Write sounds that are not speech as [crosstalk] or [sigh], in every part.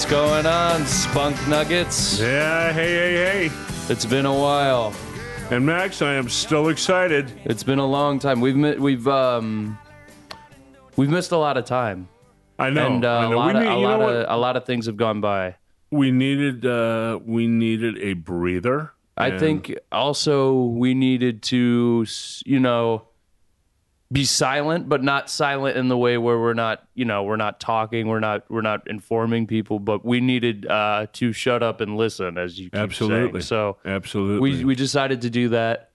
What's going on, Spunk Nuggets? Yeah, hey, hey, hey. It's been a while. And Max, I am still excited. It's been a long time. We've mi- we've um we've missed a lot of time, I know. and uh, I a know. lot we, of need, a lot of a lot of things have gone by. we needed uh we needed a breather. I And- think also we needed to, you know, be silent, but not silent in the way where we're not, you know, we're not talking, we're not, we're not informing people, but we needed uh, to shut up and listen, as you keep Absolutely. saying. So absolutely. we we decided to do that,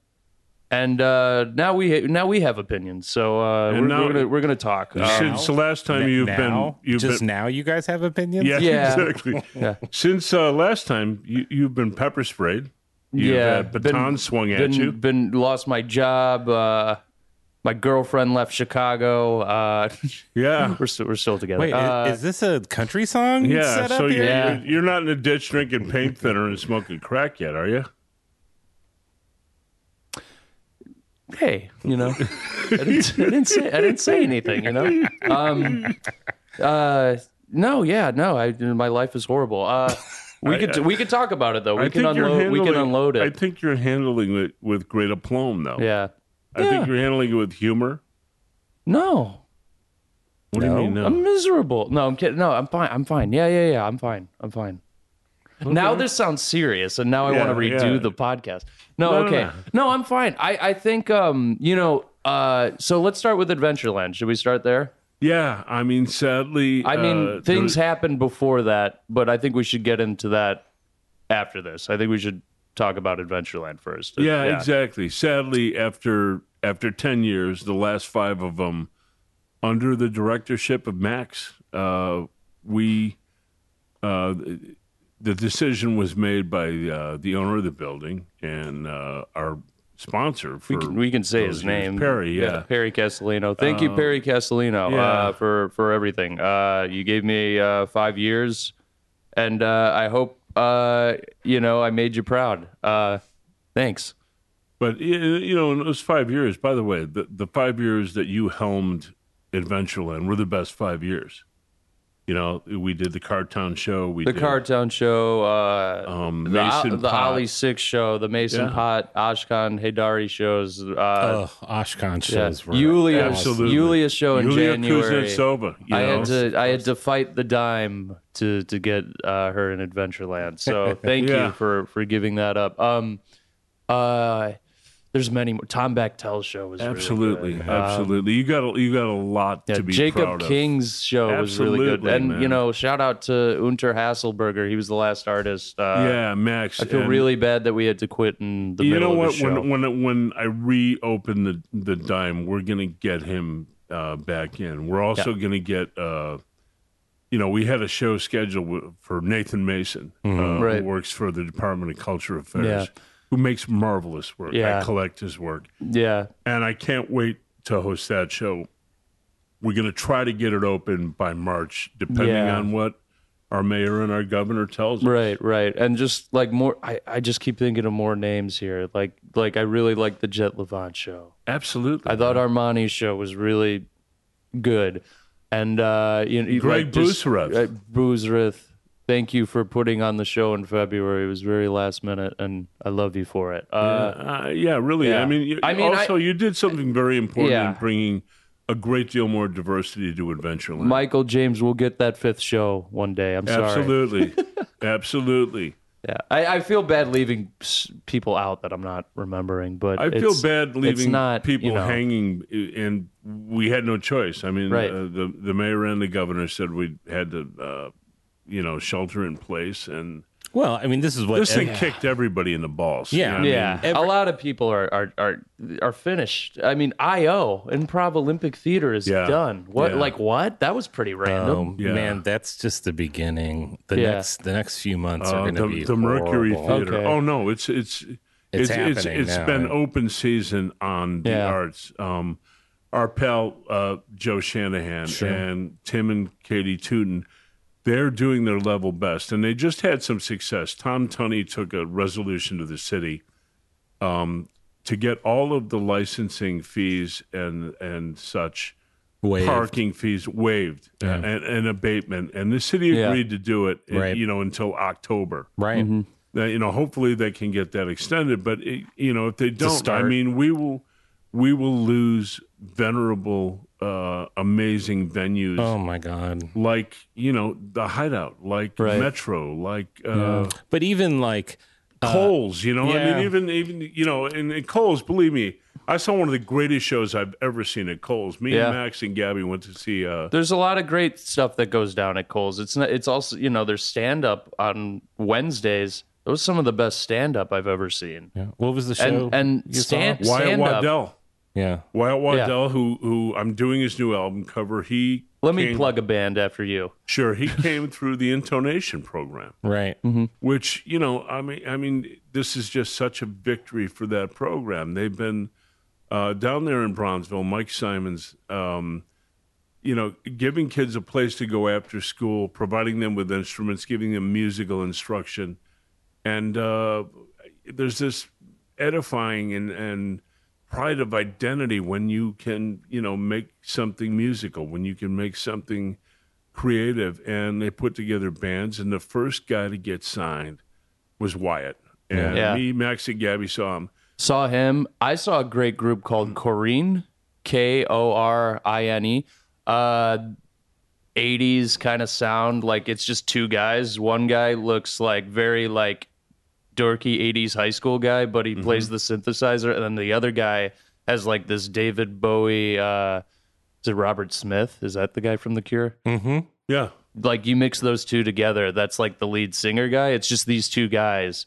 and uh, now we now we have opinions. So uh, we're, now- we're gonna we're gonna talk. Since the last time you've now? been you've just been now you guys have opinions? yeah, [laughs] Yeah. exactly. Yeah. Since uh, last time you you've been pepper sprayed. You've yeah, had baton swung at been, you. Been lost my job. Uh, my girlfriend left Chicago. Uh, [laughs] Yeah. we're still we're still together. Wait, Uh, is this a country song? Yeah, set so up you're, here? Yeah. you're not in a ditch drinking paint thinner and smoking crack yet, are you? hey, you know, I didn't, I didn't say I didn't say anything. You know, um, uh, no, yeah, no, I my life is horrible. Uh, we could we could talk about it though. We I can unload. We can handling- unload I think you're handling it with great aplomb, though. yeah. I think you're handling it with humor. No, What do you mean? No. I'm miserable. No, I'm kidding. No, I'm fine. I'm fine. Yeah, yeah, yeah. I'm fine. I'm fine. Now this sounds serious, and now I Yeah, want to redo yeah. the podcast. No, No, no, okay. no. No, I'm fine. I, I think um, you know, uh so let's start with Adventureland. Should we start there? Yeah, I mean, sadly, I mean, uh, things there- happened before that, but I think we should get into that after this. I think we should talk about Adventureland first. yeah, exactly. Sadly, after after ten years, the last five of them under the directorship of Max, uh, we uh, the decision was made by uh, the owner of the building and uh, our sponsor. For We can, we can say his name, Perry. Yeah, Perry Castellino. Thank you, Perry Castellino, yeah. uh, for for everything. Uh, you gave me uh, five years, and uh, I hope uh, you know I made you proud. Uh, thanks. But you know, in those five years, by the way, the, the five years that you helmed Adventureland were the best five years. You know, we did the Cardtown show. We The did, Cartown Show, uh, um, Mason the Pot. Ollie Six Show, the Mason Yeah. Pot, Ashkan Haydari shows. Uh, Ugh, Oshkosh yeah. shows were Yulia, Absolutely. Yulia show in Yulia January. Kuznetsova. You I know? had to I had to fight the dime to to get uh, her in Adventureland. So [laughs] thank Yeah. you for for giving that up. Um, uh, there's many more. Tom Bechtel's show was absolutely, really good. absolutely. you got a, you got a lot Yeah, to be Jacob proud of. King's show was really good, and man. you know, shout out to Unter Hasselberger. He was the last artist. Uh, yeah, Max. I feel and really bad that we had to quit in the You middle know of what? the show. When when when I reopen the the dime, we're gonna get him uh, back in. We're also gonna get. Uh, you know, we had a show scheduled for Nathan Mason, uh, Mm-hmm. Right. who works for the Department of Culture Affairs, Yeah. Who makes marvelous work. Yeah. I collect his work, yeah, and I can't wait to host that show. We're going to try to get it open by March, depending Yeah. on what our mayor and our governor tells us. Right, right, and just like more, I, I just keep thinking of more names here. Like, like I really like the Jet Levant show. Absolutely. I thought Armani's show was really good, and uh, you know, Greg like uh, Boozereth, Thank you for putting on the show in February. It was very last minute, and I love you for it. Uh, Uh, yeah, really. yeah. I mean, you, I mean, also you did something very important Yeah. in bringing a great deal more diversity to Adventureland. Michael James will get that fifth show one day. I'm sorry. Absolutely, [laughs] absolutely. Yeah, I, I feel bad leaving people out that I'm not remembering, but I feel bad leaving not, people you know, hanging, and we had no choice. I mean, Right. uh, the the mayor and the governor said we had to, uh, you know, shelter in place, and Well, I mean, this is what this thing kicked everybody in the balls. Yeah. You know what I Yeah, mean? a lot of people are are are are finished. I mean, IO Improv Olympic Theater is Yeah. done. What Yeah. like what? That was pretty random. Oh Yeah. man, that's just the beginning. The Yeah. next the next few months Uh, are going to the, be the Mercury horrible. Theater. Okay. Oh no, it's it's It's it's it's, happening it's now. been open season on the Yeah. arts. Um, our pal uh, Joe Shanahan and Tim and Katie Tuten, they're doing their level best, and they just had some success. Tom Tunney took a resolution to the city um, to get all of the licensing fees and and such Waived. parking fees waived uh, and, and abatement, and the city Yeah. agreed to do it. uh, Right. You know, until October. Right. Uh, you know, hopefully they can get that extended. But it, you know, if they don't, I mean, we will we will lose venerable, uh, amazing venues Oh my God. like you know the Hideout, like Right. Metro, like uh, But even like, Coles. You know, I mean, even even you know, and, and Coles. Believe me, I saw one of the greatest shows I've ever seen at Coles. Me Yeah. and Max and Gabby went to see. Uh, There's a lot of great stuff that goes down at Cole's. It's not, it's also you know there's stand up on Wednesdays. That was some of the best stand up I've ever seen. yeah. what was the show? And and you saw? stand Wyatt stand up. Waddell. Yeah. Wyatt Waddell, who who I'm doing his new album cover. He Let me plug a band after you. Sure, he [laughs] came through the intonation program. Right. which you know i mean i mean this is just such a victory for that program they've been uh, down there in bronzeville mike simons um, you know giving kids a place to go after school providing them with instruments giving them musical instruction and uh, there's this edifying and, and pride of identity when you can you know make something musical when you can make something creative and they put together bands and the first guy to get signed was Wyatt and Yeah. me Max and Gabby saw him Saw him. I saw a great group called Korine, K O R I N E. Uh, 80s kind of sound. Like it's just two guys. One guy looks like very like dorky 80s high school guy, but he plays the synthesizer. And then the other guy has like this David Bowie. Uh, is it Robert Smith? Is that the guy from The Cure? Mm-hmm. yeah like you mix those two together that's like the lead singer guy it's just these two guys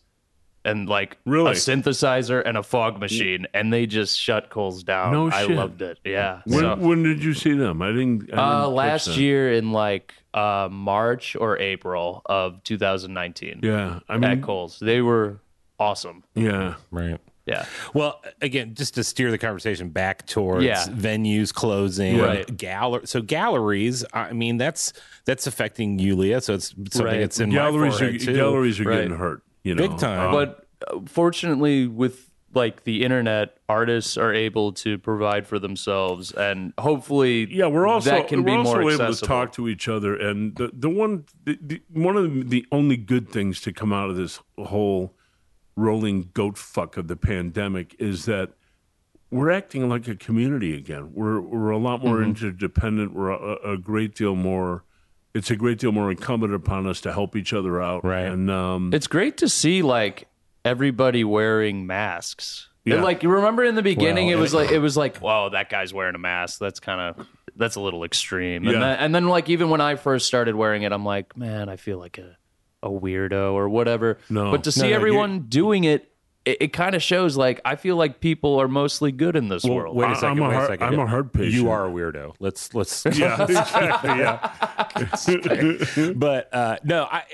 and like Really? a synthesizer and a fog machine and they just shut coles down No i shit. loved it yeah when, So, when did you see them I didn't, I didn't uh last that. year in like uh march or april of 2019 yeah I at mean coles they were awesome yeah Right. yeah Well, again, just to steer the conversation back towards Yeah. venues closing, Right. Galler- so galleries. I mean, that's that's affecting Yulia. So it's something Right. that's in galleries my are forehead, too. galleries are Right. getting hurt you know Big time. Uh, but uh, fortunately with like the internet artists are able to provide for themselves and hopefully yeah, we're also that can we're be also more able accessible. to talk to each other, and the the one the, the, one of the, the only good things to come out of this whole rolling goat fuck of the pandemic is that we're acting like a community again. We're we're a lot more Mm-hmm. interdependent. We're a, a great deal more. It's a great deal more incumbent upon us to help each other out, Right. And um, It's great to see like everybody wearing masks. Yeah. And, like you remember in the beginning, Well, it was like it was like, whoa, that guy's wearing a mask. That's kind of that's a little extreme. And, Yeah. then, and then like even when I first started wearing it, I'm like, man, I feel like a a weirdo or whatever. No. but to see no, everyone doing it, it, it kind of shows like I feel like people are mostly good in this world. Wait a second. I'm a wait heart- a second. I'm a heart patient. You are a weirdo. Let's let's. [laughs] [laughs] yeah, exactly. Yeah, [laughs] but uh, no, I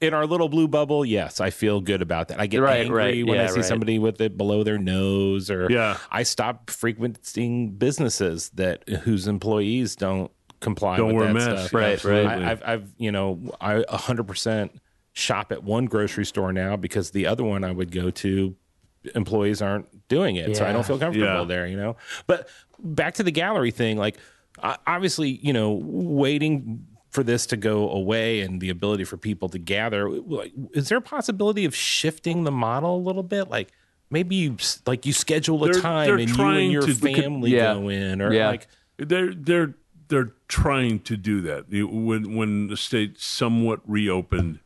in our little blue bubble, yes, I feel good about that. I get Right, angry right, when I yeah, see right. somebody with it below their nose, or Yeah. I stop frequenting businesses that whose employees don't comply Don't with wear that masks. stuff. Right, right. I, I've, I've, you know, I 100% shop at one grocery store now because the other one I would go to, employees aren't doing it, so I don't feel comfortable Yeah. there. You know, but back to the gallery thing, like obviously, you know, waiting for this to go away and the ability for people to gather, like, is there a possibility of shifting the model a little bit, like? Maybe you like you schedule a They're- time they're and you and your to- because- family Yeah. go in, or Yeah. like They're they're they're trying to do that. When when the state somewhat reopened,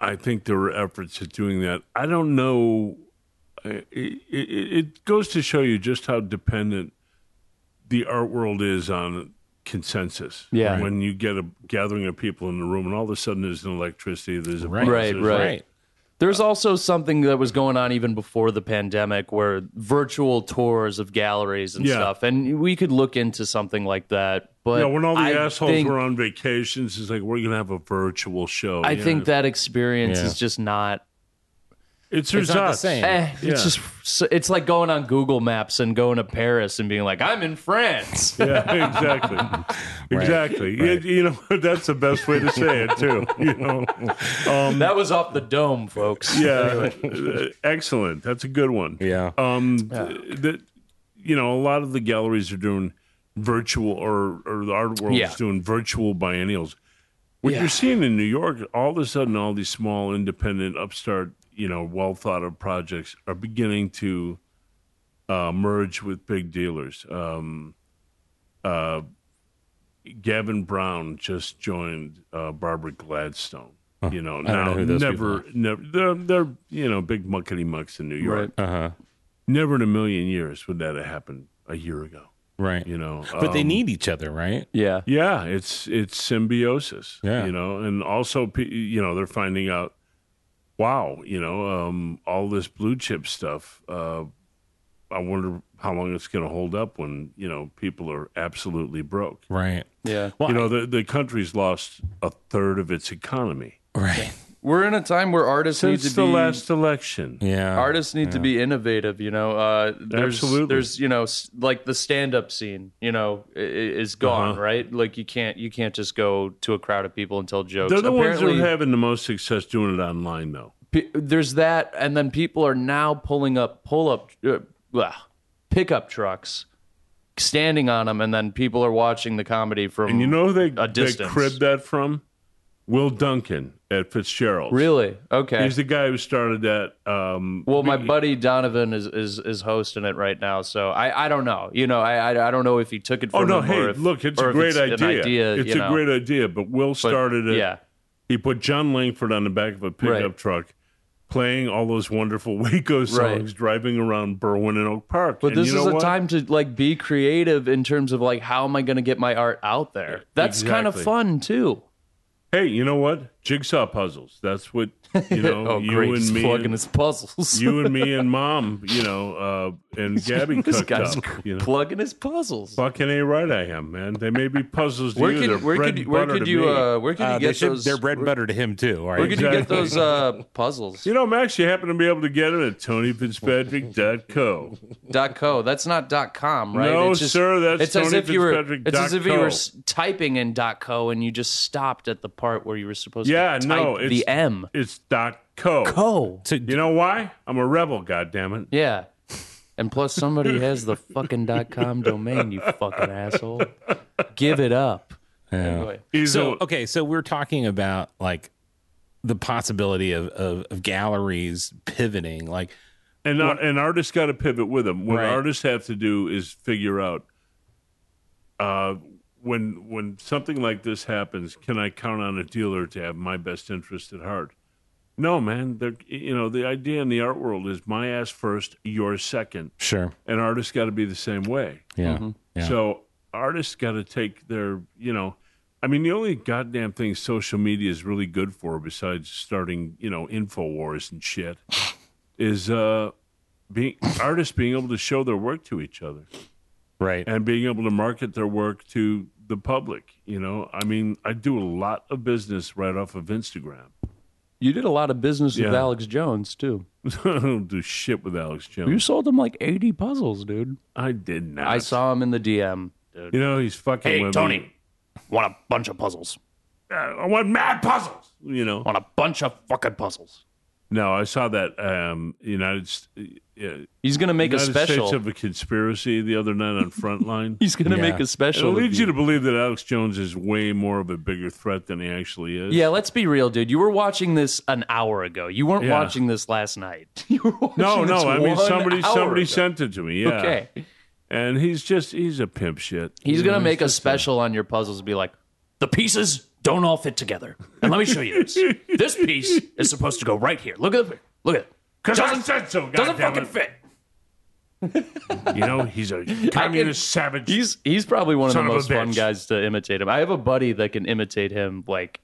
I think there were efforts at doing that. I don't know. It, it, it goes to show you just how dependent the art world is on consensus. Yeah. When you get a gathering of people in the room, and all of a sudden there's an electricity, there's a Right. buzz, Right, there's- right. Right. There's also something that was going on even before the pandemic where virtual tours of galleries and Yeah. stuff. And we could look into something like that. But Yeah, when all the I assholes think, were on vacations, it's like we're gonna have a virtual show. I Yeah. think that experience Yeah. is just not it's, It's not the same. eh, Yeah. it's just it's like going on Google Maps and going to Paris and being like, I'm in France. [laughs] Yeah, exactly, [laughs] exactly. You, you know, [laughs] that's the best way to say it too. You know, that was off the dome, folks. yeah, uh, excellent. That's a good one. Yeah. Um, th- that you know, a lot of the galleries are doing virtual or or the art world Yeah. is doing virtual biennials. What Yeah. you're seeing in New York, all of a sudden, all these small, independent, upstart, you know, well thought of projects are beginning to uh, merge with big dealers. Um, uh, Gavin Brown just joined uh, Barbara Gladstone. You know, don't know now never, never, they're, they're you know big muckety mucks in New York. Right. Uh huh. Never in a million years would that have happened a year ago. Right. You know, But they Um, need each other, right? Yeah. yeah, it's it's symbiosis. Yeah. you know, and also you know they're finding out, wow, you know, um, all this blue chip stuff. Uh, I wonder how long it's going to hold up when you know people are absolutely broke. Right. Yeah. Well, you know, the the country's lost a third of its economy Right. We're in a time where artists need since to the be last election. Yeah. artists need to be innovative you know uh there's Absolutely. there's you know like the stand-up scene you know i- i- is gone Uh-huh. right like you can't you can't just go to a crowd of people and tell jokes They're the ones that Apparently, are having the most success doing it online, though. pe- there's that and then people are now pulling up pull up uh, blah, pickup trucks standing on them and then people are watching the comedy from And you know who they, a they distance. cribbed that from? Will Duncan at Fitzgerald. really okay He's the guy who started that. Um, Well, my buddy Donovan is, is is hosting it right now, so I, I don't know. You know, I, I I don't know if he took it oh from no! him Hey, if, look, it's a great an idea. idea, It's a know. great idea. But Will But, started it. Yeah, He put Jon Langford on the back of a pickup Right. truck, playing all those wonderful [laughs] Waco songs, Right. driving around Berwyn and Oak Park. but And this you know is a what? time to like be creative in terms of like how am I going to get my art out there? That's kind of fun too. Hey, you know what? Jigsaw puzzles. That's what [laughs] you know. oh, you great! and He's me. plugging and- his puzzles. you and me [laughs] and mom, you know, uh, and Gabby this cooked guy's up. You know, plugging his puzzles. fucking a right I am, man. They may be puzzles to Where you. They're could where bread could where could to you me. uh where could you Uh, they get should, those? they're bread and where, butter to him too, right? where could you get those uh puzzles? You know, Max, you happen to be able to get it at TonyFitzpatrick.co. dot co. That's not dot com, right? No, It's just- sir, that's it's as if you were. It's as if you were typing in dot co and you just stopped at the part where you were supposed to type no, the it's- M. It's dot .co. Co. So, You know why? I'm a rebel, goddammit. Yeah. And plus, somebody has the fucking dot com domain. You fucking asshole. Give it up. Anyway. So okay, so we're talking about like the possibility of, of, of galleries pivoting, like and uh, and artists got to pivot with them. What Right. artists have to do is figure out uh, when when something like this happens, can I count on a dealer to have my best interest at heart? No, man. They're, you know, the idea in the art world is my ass first, yours second, sure, and artists got to be the same way. yeah, yeah. So artists got to take their, you know, I mean, the only goddamn thing social media is really good for, besides starting, you know, Infowars and shit, is uh, being artists being able to show their work to each other right. and being able to market their work to the public. You know, I mean, I do a lot of business right off of Instagram. You did a lot of business with Alex Jones, too. I [laughs] don't do shit with Alex Jones. You sold him like 80 puzzles, dude. I did not. I saw him in the DM. Dude. You know, he's fucking Hey, with Tony. me. Want a bunch of puzzles. Uh, I want mad puzzles. You know. Want a bunch of fucking puzzles. No, I saw that um, United uh, He's going to make United a special. States of a Conspiracy the other night on Frontline. [laughs] He's going to Yeah. make a It special. leads you to believe that Alex Jones is way more of a bigger threat than he actually is. Yeah, let's be real, dude. You were watching this an hour ago. You weren't Yeah. watching this last night. [laughs] You were watching No, this no. I mean, somebody somebody ago. sent it to me. Yeah. Okay. And he's just he's a pimp shit. He's You gonna know, make a just special on your puzzles and be like, the pieces don't all fit together. And let me show you this. this piece is supposed to go right here. Look at it. Look at it. Because Doesn't- said so. Doesn't goddammit. fucking fit. You know, he's a [laughs] communist savage. He's he's probably one of Son the of most fun guys to imitate him. I have a buddy that can imitate him like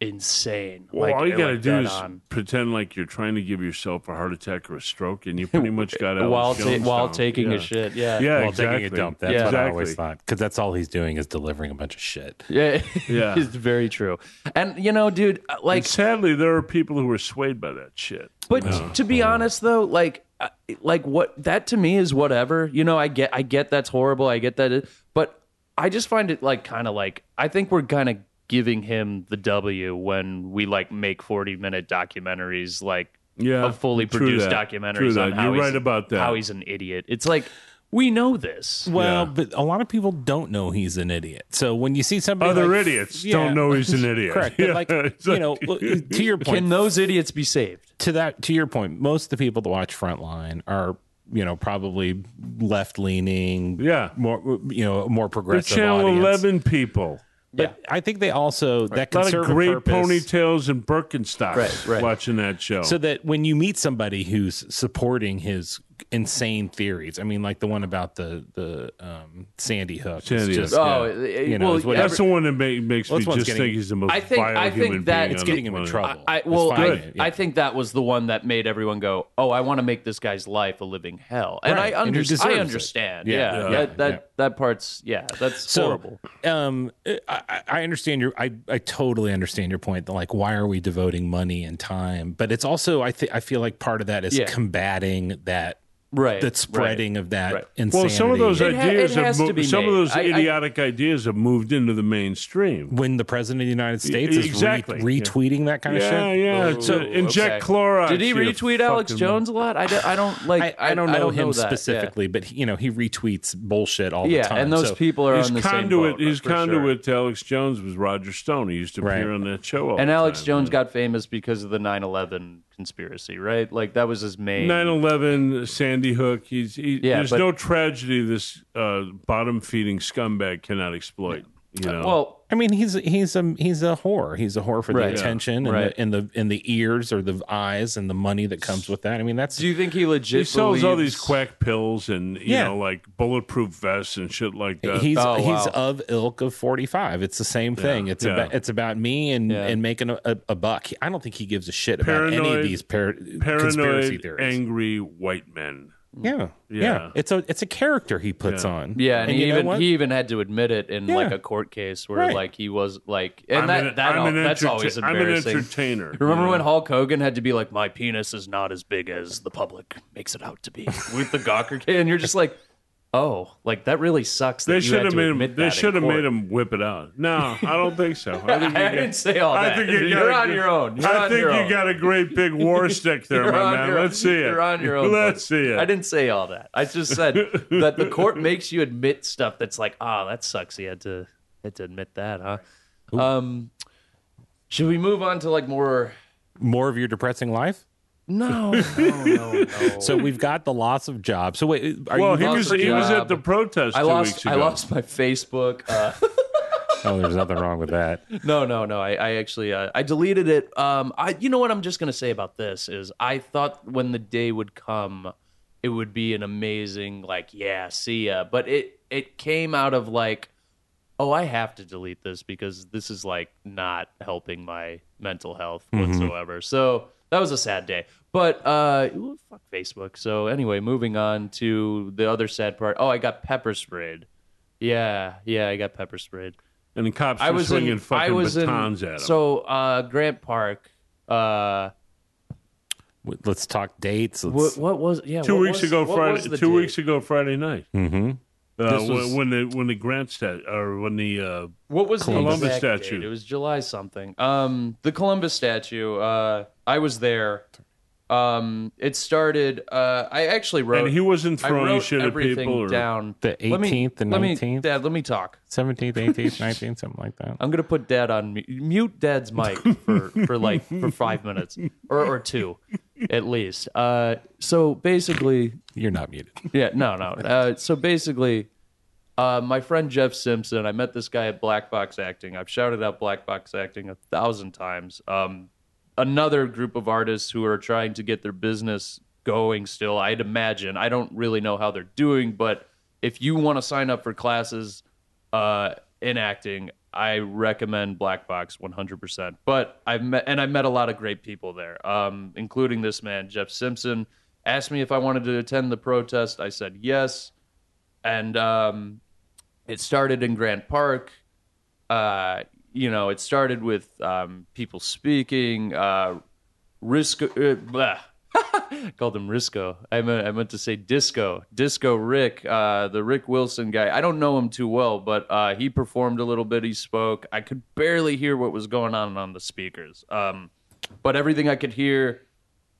insane. well, like, all you got to like do is on. pretend like you're trying to give yourself a heart attack or a stroke, and you [laughs] pretty much got Alex while ta- while taking yeah. a shit. Yeah. Yeah, While exactly. taking a dump. That's Yeah. what I always thought. Because that's all he's doing is delivering a bunch of shit. Yeah. [laughs] Yeah. it's very true. And you know, dude, like And sadly, there are people who are swayed by that shit. But to be honest, though, like, uh, like what that to me is whatever. You know, I get, I get that's horrible. I get that, but I just find it like kind of like I think we're kind of giving him the W when we like make forty minute documentaries, like Yeah, of fully produced that. documentaries True on how You're he's, right about that. How he's an idiot. It's like we know this. Well, Yeah. but a lot of people don't know he's an idiot. So when you see somebody, Other like- idiots Yeah. don't know he's an [laughs] idiot. correct, [laughs] Yeah, like it's you know, to your [laughs] point, Can those idiots be saved? to that to your point, most of the people that watch Frontline are you know probably left leaning, Yeah. more you know more the progressive. Channel audience. Eleven people. But I think they also that A lot of great purpose, ponytails and Birkenstocks Right, right. watching that show. so that when you meet somebody who's supporting his insane theories, I mean, like the one about the the um, Sandy Hook, Sandy just, Hook. Oh, yeah, it- you know, well, is That's the one that make, makes Well, me just getting- think he's the most I think- vile I think human that- being. It's getting him in trouble. I, It's well, I, yeah. I think that was the one that made everyone go, "Oh, I want to make this guy's life a living hell." And Right, I, and under- deserves I understand. Yeah, Yeah, yeah, that that, yeah. that part's yeah, that's so, horrible. Um, I, I- I understand your. I, I totally understand your point. That like, why are we devoting money and time? But it's also, I think, I feel like part of that is Yeah. combating that Right, that spreading of that right. insanity. Well, some of those It ha- ideas it have mo- be some of made. those I- I- idiotic ideas have moved into the mainstream. when the president of the United States is re- exactly. retweeting that kind of Yeah, shit. yeah. So Ooh, inject okay. Clorox. Did he retweet Alex Jones a lot? I don't, I don't like. I, I don't know him that, yeah. specifically, but he, you know he retweets bullshit all Yeah, the time. and those So- people are His on the conduit, same boat. his for sure. conduit to Alex Jones was Roger Stone. He used to appear on that show. And Alex. Jones got famous because of the 9/11 conspiracy, right? Like that was his main. 9/11, Sandy Hook. He's he, Yeah, there's but- no tragedy this uh, bottom feeding scumbag cannot exploit. You know, Well, I mean, he's he's a he's a whore. He's a whore for Right. the Yeah. attention and, Right. the, and the and the ears or the eyes and the money that comes with that. I mean, that's do you think he legit he sells all these quack pills and you Yeah. know like bulletproof vests and shit like that. he's Oh, he's wow. of ilk of 45 it's the same thing it's yeah. about it's about me and Yeah. and making a, a, a buck i don't think he gives a shit about any of these par- conspiracy Paranoid, theories angry white men. Yeah, yeah Yeah. it's a it's a character he puts Yeah. on Yeah, and, he even he even had to admit it in Yeah. like a court case where Right. like he was like, and I'm that an, that I'm al- an that's enterta- always I'm an embarrassing. entertainer. [laughs] Remember you when? Hulk Hogan had to be like, "My penis is not as big as the public makes it out to be" [laughs] with the Gawker kid, and you're just like, "Oh, like that really sucks." That They should have made admit him. They should have made him whip it out. No, I don't think so. I, think [laughs] I, you got- didn't say all that. I think you [laughs] are got- on your own. You're I think you own. got a great big war [laughs] stick there, my man. your. Let's see it. You're on your own. Let's bud. see it. I didn't say all that. I just said that the court makes you admit stuff that's like, ah, that sucks. He had to had to admit that, huh? Um, should we move on to like more? more of your depressing life No, no, [laughs] no, no. so we've got the loss of jobs so wait are well, you he was your he was at the protest I two lost. weeks I lost my Facebook. Uh, [laughs] oh there's nothing wrong with that [laughs] no, no, no. I, I actually uh, I deleted it. Um, I you know what I'm just gonna say about this is I thought when the day would come, it would be an amazing like yeah see ya, but it it came out of like oh I have to delete this because this is like not helping my mental health whatsoever. So that was a sad day. But uh, ooh, fuck Facebook. So anyway, moving on to the other sad part. Oh, I got pepper sprayed. Yeah, yeah, I got pepper sprayed. and the cops I were was swinging in. fucking I was batons in. at him. So uh, Grant Park. Uh, let's talk dates let's, what, what was? Yeah, two what weeks was- ago, what Friday. was the Two date? weeks ago, Friday night. hmm Uh, This was- when, when the when the Grant stat or when the uh, What was Columbus the exact statue. date? It was July something. Um, the Columbus statue. Uh, I was there. Um, it started. Uh, I actually wrote. and he wasn't throwing wrote shit at everything people. Or, down. The 18th, the let me- 19th? Dad, let me talk. 17th 18th 19th something like that I'm gonna put Dad on mute, mute Dad's mic for, for like for five minutes or, or two, at least. Uh, so basically, you're not muted yeah, no, no. Uh, so basically, uh, my friend Jeff Simpson, I met this guy at Black Box Acting. I've shouted out Black Box Acting a thousand times. Um, another group of artists who are trying to get their business going still, I'd imagine. I don't really know how they're doing, but if you want to sign up for classes uh, in acting, I recommend Black Box 100%. But I've met, and I met a lot of great people there, um, including this man, Jeff Simpson. Asked me if I wanted to attend the protest. I said yes. And um, it started in Grant Park. Uh, you know, it started with um, people speaking. Uh, uh, [laughs] called him Risco. I meant I meant to say Disco. Disco Rick, uh, the Rick Wilson guy. I don't know him too well, but uh, he performed a little bit. He spoke. I could barely hear what was going on on the speakers, um, but everything I could hear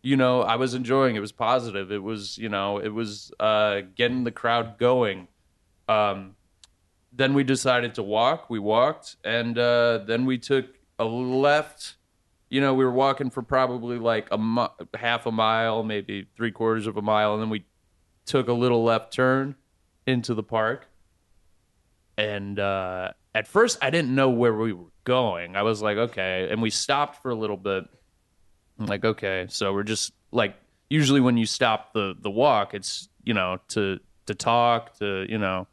you know, I was enjoying. It was positive. It was, you know, it was uh, getting the crowd going. Um, then we decided to walk. We walked, and uh, then we took a left. You know, we were walking for probably like a mi- half a mile, maybe three quarters of a mile, and then we took a little left turn into the park. And uh, at first, I didn't know where we were going. I was like, okay, and we stopped for a little bit. I'm like, okay, so we're just like usually when you stop the the walk, it's you know to to talk to you know,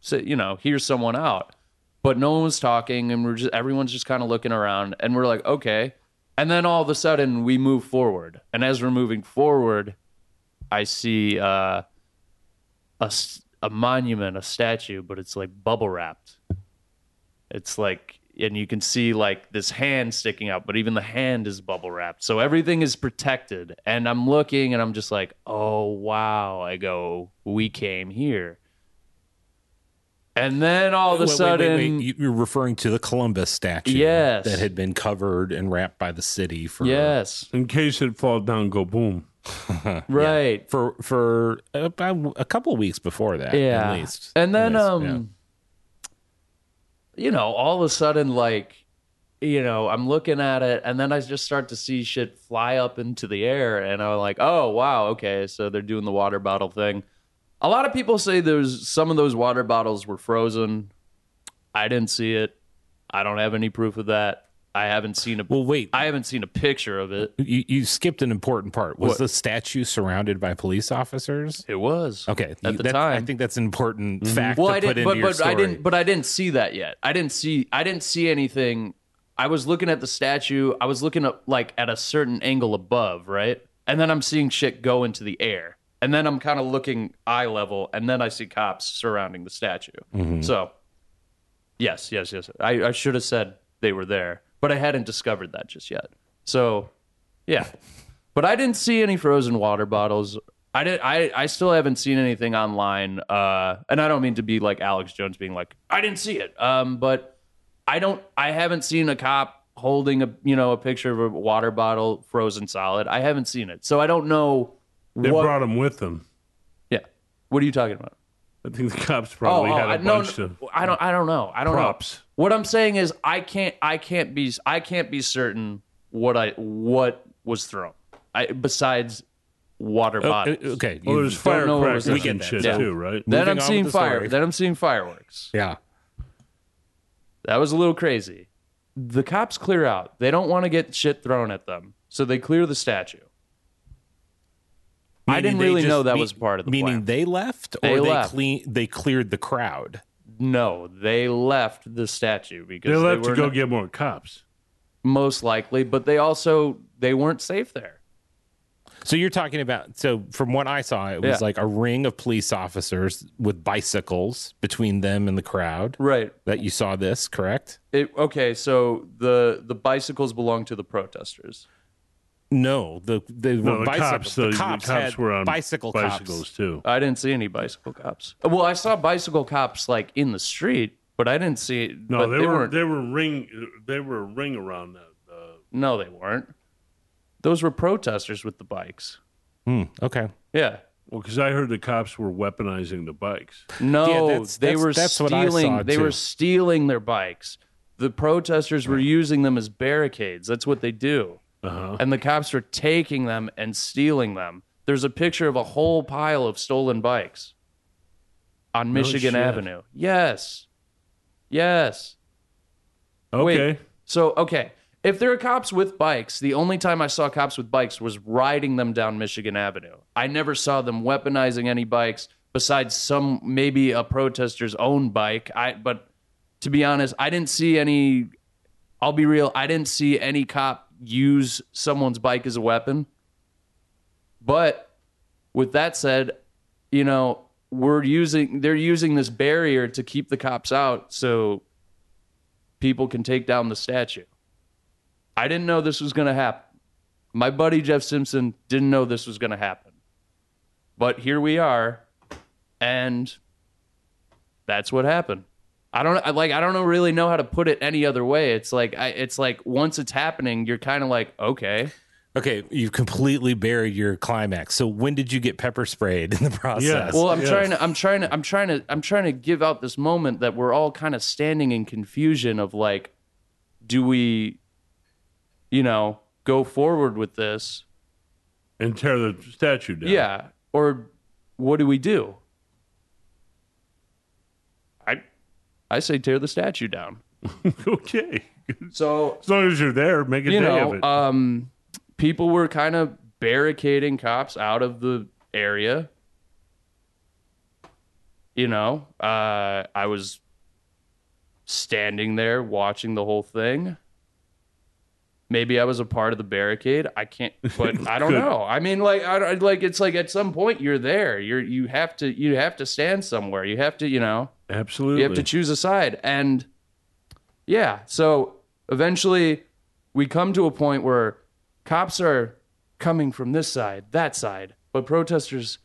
so you know hear someone out, but no one was talking, and we're just everyone's just kind of looking around, and we're like, okay, and then all of a sudden we move forward, and as we're moving forward, I see uh, a a monument, a statue, but it's like bubble wrapped. It's like, and you can see like this hand sticking out, but even the hand is bubble wrapped. So everything is protected. And I'm looking and I'm just like, oh, wow. I go, we came here. And then all of a Wait, wait, wait, sudden, wait. You- You're referring to the Columbus statue Yes. that had been covered and wrapped by the city for yes, In case it fall down, go boom. [laughs] right. for for about a couple weeks before that yeah. at least. And then least, um yeah. you know, all of a sudden like you know, I'm looking at it and then I just start to see shit fly up into the air and I'm like, "Oh, wow, okay, so they're doing the water bottle thing." A lot of people say there's some of those water bottles were frozen. I didn't see it. I don't have any proof of that. I haven't seen a well wait, I haven't seen a picture of it. you, you skipped an important part. Was What? the statue surrounded by police officers? It was. Okay, At you- the that- I think that's an important mm-hmm. fact well, to I didn't, but but. I didn't, but I didn't see that yet. I didn't see, I didn't see anything. I was looking at the statue. I was looking at like at a certain angle above, right, and then I'm seeing shit go into the air, and then I'm kind of looking eye level, and then I see cops surrounding the statue. Mm-hmm. So, yes, yes, yes. I, I should have said they were there, but I hadn't discovered that just yet. So, yeah, but I didn't see any frozen water bottles. I did. I I still haven't seen anything online. Uh, and I don't mean to be like Alex Jones being like I didn't see it. Um, but I don't. I haven't seen a cop holding a you know a picture of a water bottle frozen solid. I haven't seen it, so I don't know They what. brought him with them. yeah. What are you talking about? I think the cops probably oh, oh, had a Oh, I, bunch no, of I don't. I don't know. I don't props. know. What I'm saying is, I can't. I can't be. I can't be certain what I what was thrown. I besides water Oh, bottles. Uh, okay, Well, there's don't know what firecrackers was in We get and shit Yeah. too, right? Then Moving I'm seeing the fire. story. Then I'm seeing fireworks. yeah. That was a little crazy. The cops clear out. They don't want to get shit thrown at them, so they clear the statue. I didn't really just- know that me- was part of the meaning plan. they left or They they left. clean they cleared the crowd. No, they left the statue because They left were to go not- get more cops. most likely, but they also they weren't safe there. So you're talking about so from what I saw, it was Yeah. like a ring of police officers with bicycles between them and the crowd. Right. That you saw this, correct? It, okay, so the the bicycles belong to the protesters. No, the they were the bicycle- cops, the, the cops, cops had were on bicycle bicycles cops. too. I didn't see any bicycle cops. Well, I saw bicycle cops like in the street, but I didn't see. No, but they, were weren't. they were ring they were a ring around that. Uh, No, they weren't. Those were protesters with the bikes. Hmm, okay. Yeah. well, because I heard the cops were weaponizing the bikes. No, Yeah, that's- they that's- were that's what I stealing. saw, they too. were stealing their bikes. The protesters were using them as barricades. That's what they do. Uh-huh. And the cops were taking them and stealing them. There's a picture of a whole pile of stolen bikes on Michigan. Avenue. Yes. Yes. Okay. Wait. So, okay. If there are cops with bikes, the only time I saw cops with bikes was riding them down Michigan Avenue. I never saw them weaponizing any bikes besides some maybe a protester's own bike. I but to be honest, I didn't see any I'll be real, I didn't see any cop use someone's bike as a weapon. But with that said, you know, we're using they're using this barrier to keep the cops out so people can take down the statue. I didn't know this was going to happen. My buddy Jeff Simpson didn't know this was going to happen. But here we are and that's what happened. I don't I- like I don't know really know how to put it any other way. It's like I it's like once it's happening, you're kind of like, okay. Okay, you've completely buried your climax. So when did you get pepper sprayed in the process? Yes. Well, I'm Yes. trying to, I'm trying to, I'm trying to, I'm trying to give out this moment that we're all kind of standing in confusion of like, do we, you know, go forward with this? and tear the statue down. Yeah. Or what do we do? I, I say tear the statue down. [laughs] okay. So As long as you're there, make a day know, of it. um, people were kind of barricading cops out of the area. You know, uh, I was standing there watching the whole thing. Maybe I was a part of the barricade. I can't, [laughs] but I don't know. I mean, like, I like it's like at some point you're there. You're you have to you have to stand somewhere. You have to you know Absolutely. you have to choose a side. And yeah, so eventually we come to a point where cops are coming from this side, that side, but protesters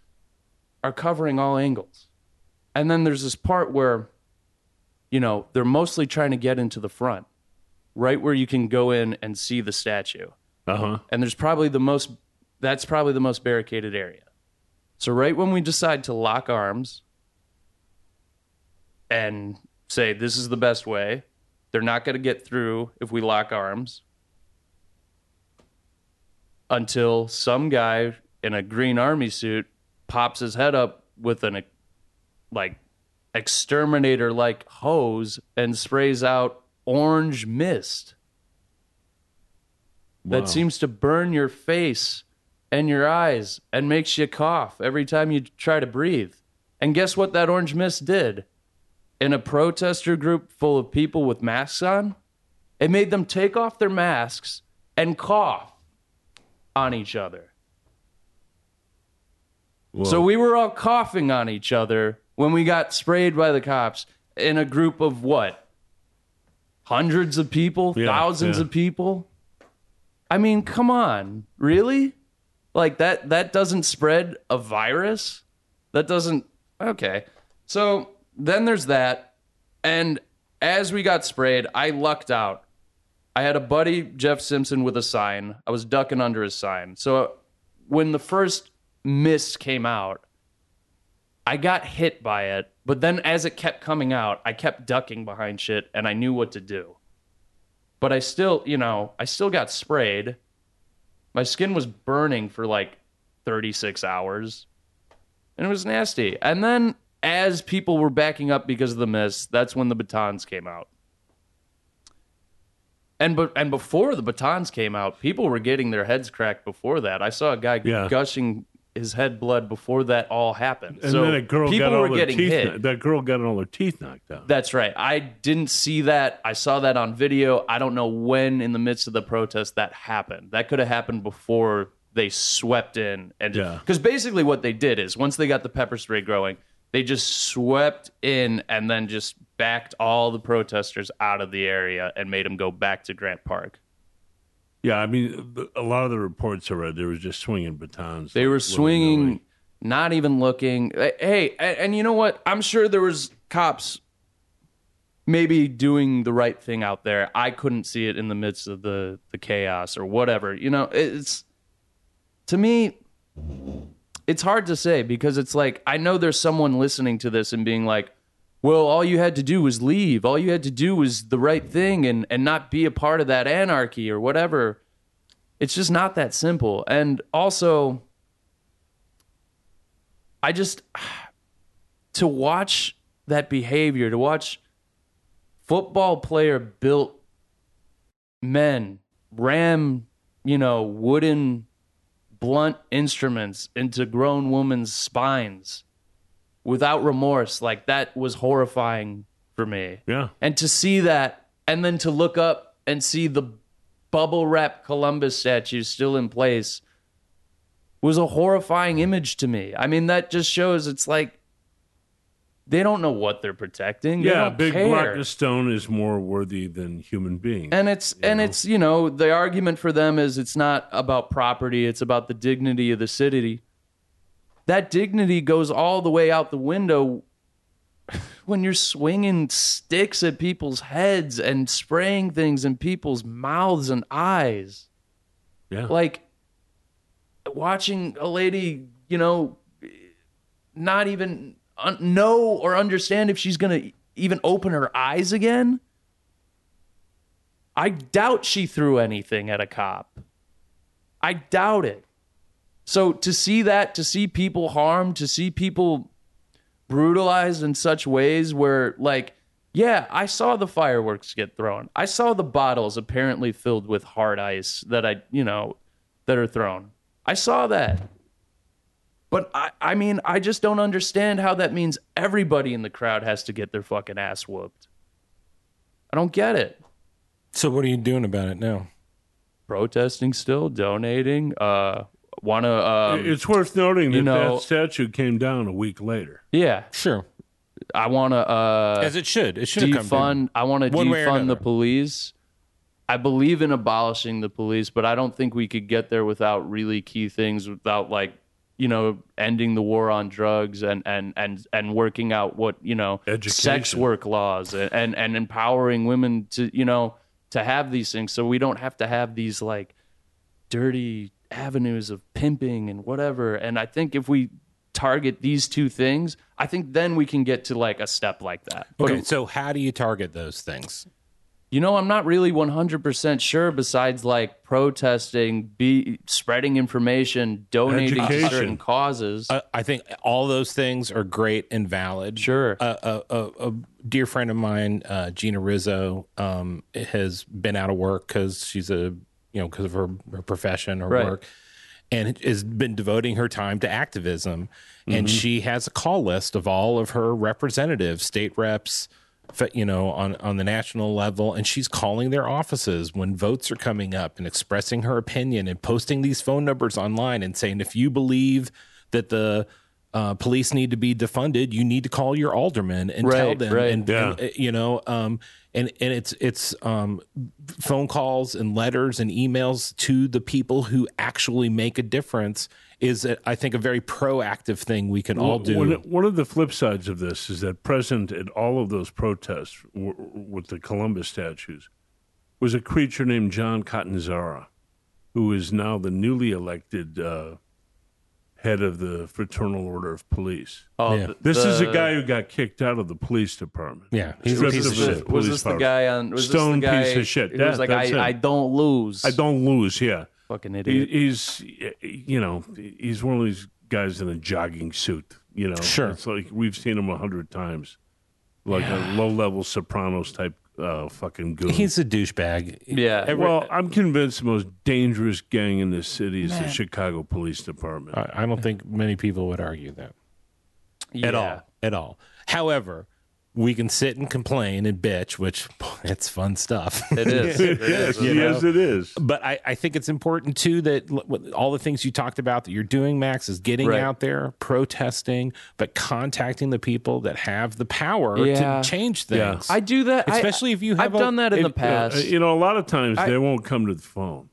are covering all angles. And then there's this part where, you know, they're mostly trying to get into the front, right where you can go in and see the statue uh huh. and there's probably the most that's probably the most barricaded area so right when we decide to lock arms and say this is the best way they're not going to get through if we lock arms until some guy in a green army suit pops his head up with an like exterminator like hose and sprays out orange mist Wow. that seems to burn your face and your eyes and makes you cough every time you try to breathe. And guess what that orange mist did? In a protester group full of people with masks on, it made them take off their masks and cough on each other. Whoa. So we were all coughing on each other when we got sprayed by the cops in a group of what? Hundreds of people, Yeah, thousands yeah. of people. I mean, come on. Really? Like that that doesn't spread a virus? That doesn't Okay. So then there's that and as we got sprayed, I lucked out. I had a buddy, Jeff Simpson, with a sign. I was ducking under his sign. So when the first mist came out, I got hit by it. But then as it kept coming out, I kept ducking behind shit and I knew what to do. But I still, you know, I still got sprayed. My skin was burning for like 36 hours. And it was nasty. And then as people were backing up because of the mist, that's when the batons came out. And but and before the batons came out, people were getting their heads cracked before that. I saw a guy Yeah. gushing his head blood before that all happened. and so then a girl people got were their getting teeth. hit. That girl got all her teeth knocked out. That's right. I didn't see that. I saw that on video. I don't know when in the midst of the protest that happened. That could have happened before they swept in and Yeah. because basically what they did is once they got the pepper spray growing, they just swept in and then just backed all the protesters out of the area and made them go back to Grant Park. Yeah, I mean, a lot of the reports I read, they were just swinging batons. They were swinging, not even looking. Hey, and, and you know what? I'm sure there was cops maybe doing the right thing out there. I couldn't see it in the midst of the the chaos or whatever. You know, it's to me it's hard to say because it's like I know there's someone listening to this and being like, "Well, all you had to do was leave. All you had to do was the right thing and and not be a part of that anarchy or whatever." It's just not that simple. And also I just [sighs] to watch that behavior, to watch football player built men ram, you know, wooden blunt instruments into grown women's spines without remorse, like that was horrifying for me. Yeah. And to see that and then to look up and see the bubble wrap Columbus statue still in place was a horrifying image to me. I mean, that just shows it's like they don't know what they're protecting. They Yeah, big care. block of stone is more worthy than human beings. And it's and it's you know the argument for them is it's not about property, it's about the dignity of the city. That dignity goes all the way out the window [laughs] when you're swinging sticks at people's heads and spraying things in people's mouths and eyes. yeah. Like watching a lady, you know, not even un- know or understand if she's going to even open her eyes again. I doubt she threw anything at a cop. I doubt it. So to see that, to see people harmed, to see people brutalized in such ways where, like, yeah, I saw the fireworks get thrown. I saw the bottles apparently filled with hard ice that I, you know, that are thrown. I saw that. But I, I mean, I just don't understand how that means everybody in the crowd has to get their fucking ass whooped. I don't get it. So what are you doing about it now? Protesting still, donating, uh, want to, um, it's worth noting that know- that statue came down a week later. yeah, Sure, I want to, uh, as it should. It should have come down. defund. I want to One defund the police. I believe in abolishing the police, but I don't think we could get there without really key things, without like you know ending the war on drugs and and and and working out what you know sex work laws and, and and empowering women to you know to have these things, so we don't have to have these like dirty avenues of pimping and whatever. And I think if we target these two things, I think then we can get to like a step like that. But Okay, so how do you target those things? You know, I'm not really 100% sure besides like protesting, be spreading information, donating to certain causes. Uh, I think all those things are great and valid. Sure. A, a, dear friend of mine, uh, Gina Rizzo, um, has been out of work because she's a you know because of her, her profession or Right. work, and has been devoting her time to activism. And she has a call list of all of her representatives, state reps, you know, on on the national level, and she's calling their offices when votes are coming up and expressing her opinion and posting these phone numbers online and saying if you believe that the uh, police need to be defunded, you need to call your alderman and tell them, right. and, Yeah. and, uh, you know, um, and and it's it's um, phone calls and letters and emails to the people who actually make a difference is I think a very proactive thing we can all do. One, one of the flip sides of this is that present at all of those protests w- with the Columbus statues was a creature named John Catanzara, who is now the newly elected uh, head of the Fraternal Order of Police. oh, yeah. the- This is a guy who got kicked out of the police department. yeah, he's a piece of of shit. the- Was police this the guy on? Was Stone this the guy piece of shit. Who Yeah, was like, that's I. I don't lose. I don't lose, yeah. Fucking He, idiot. he's, you know, he's one of these guys in a jogging suit. You know, Sure. It's like we've seen him a hundred times, like a low-level Sopranos type uh, fucking goon. He's a douchebag. Yeah. Every- well, I'm convinced the most dangerous gang in this city is the Chicago Police Department. I I don't think many people would argue that. at all at all however we can sit and complain and bitch which it's fun stuff It is. [laughs] It is. yes, yes, it is. but I, I think it's important too that all the things you talked about that you're doing max is getting Right. out there protesting but contacting the people that have the power Yeah. to change Yeah. things I do that. I- Especially if you I've a- done that in if- the past. Uh, you know, a lot of times they won't come to the phone.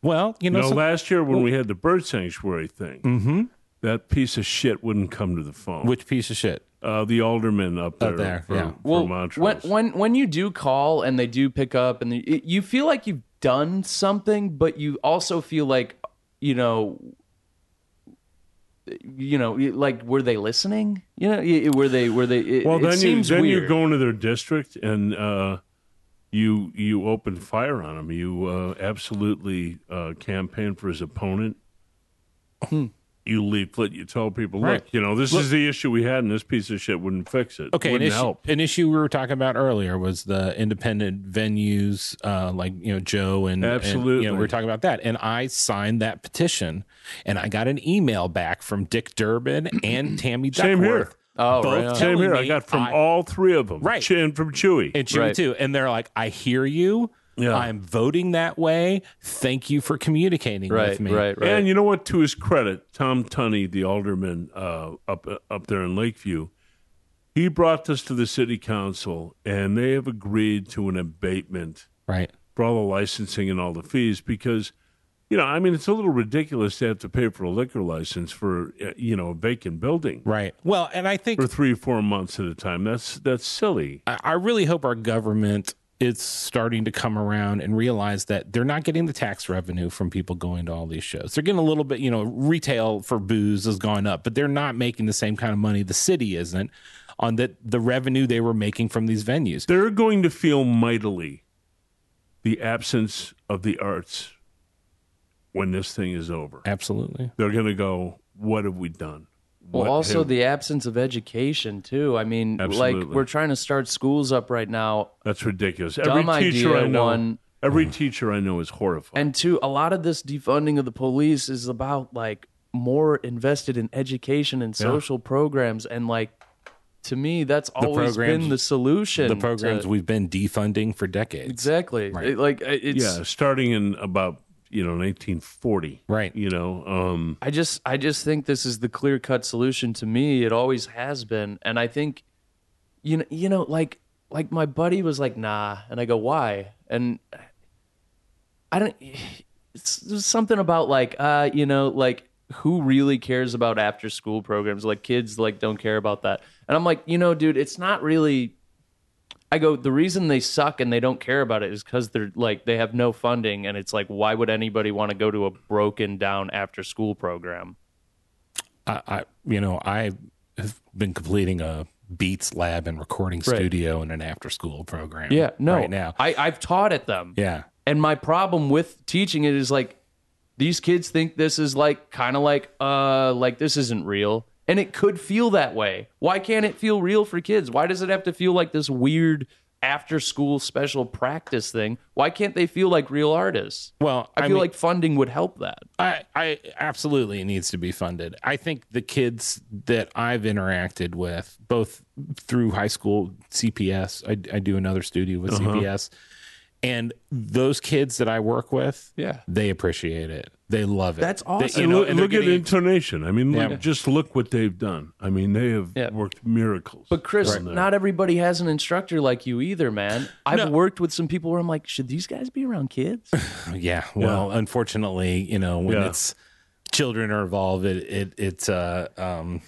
well you know, You know, some- last year when we had the bird sanctuary thing, that piece of shit wouldn't come to the phone. which piece of shit uh, the alderman up there, there, for, yeah. well, when Montrose. when when you do call and they do pick up and the, you feel like you've done something, but you also feel like you know. You know, like were they listening? You know, were they? Were they? It, well, it then you then weird. you go into their district and uh, you you open fire on him. You uh, absolutely uh, campaign for his opponent. You leaflet. You tell people, look, Right. you know, this is the issue we had, and this piece of shit wouldn't fix it. Okay, an wouldn't issue, help. an issue we were talking about earlier was the independent venues, uh, like you know Joe and and, Absolutely. you know, we were talking about that, and I signed that petition, and I got an email back from Dick Durbin [clears throat] and Tammy Same here. Oh, both right. Same here. I got from I- all three of them, Right. Chin from Chuy. and Chuy Right. too, and they're like, "I hear you. Yeah. I'm voting that way. Thank you for communicating right, with me." right, right. And you know what? To his credit, Tom Tunney, the alderman uh, up up there in Lakeview, he brought this to the city council, and they have agreed to an abatement Right. for all the licensing and all the fees because, you know, I mean, it's a little ridiculous to have to pay for a liquor license for uh, you know a vacant building Right. Well, and I think for three or four months at a time. That's that's silly. I I really hope our government is starting to come around and realize that they're not getting the tax revenue from people going to all these shows. They're getting a little bit, you know, retail for booze has gone up, but they're not making the same kind of money. The city isn't on that the revenue they were making from these venues. They're going to feel mightily the absence of the arts when this thing is over. Absolutely. They're going to go, "What have we done?" Well, What also have- the absence of education too. I mean, Absolutely. like we're trying to start schools up right now, that's ridiculous. Dumb Every teacher idea, I know, one. every teacher I know is horrified. and two, a lot of this defunding of the police is about like more invested in education and social programs, and like to me, that's always programs- been the solution. The to- programs we've been defunding for decades. exactly, Right. It- like it's. yeah, starting in about you know 1940. Right. You know, um, I just I just think this is the clear cut solution to me. It always has been, and I think, you know, you know, like like my buddy was like, nah, and I go, why? And I don't. It's there's something about like, uh, you know, like who really cares about after school programs? Like kids like don't care about that, and I'm like, you know, dude, it's not really. I go, the reason they suck and they don't care about it is because they're like they have no funding, and it's like, why would anybody want to go to a broken down after school program? I, I you know, I have been completing a Beats lab and recording Right. studio and an after school program. Yeah, no, right now. I, I've taught at them. Yeah, And my problem with teaching it is like these kids think this is like kind of like uh like this isn't real. And it could feel that way. Why can't it feel real for kids? Why does it have to feel like this weird after school special practice thing? Why can't they feel like real artists? Well, I, I feel mean- like funding would help that. I, I absolutely it needs to be funded. I think the kids that I've interacted with, both through high school CPS, I, I do another studio with uh-huh. CPS, and those kids that I work with, Yeah. they appreciate it. They love it. That's They- awesome. you know, look, and they're look at getting- intonation. I mean, look, Yeah. just look what they've done. I mean, they have Yeah. worked miracles. But Chris, on there. not everybody has an instructor like you either, man. I've No. worked with some people where I'm like, should these guys be around kids? [laughs] Yeah. Well, unfortunately, you know, when Yeah. it's children are involved, it it it's uh um Y-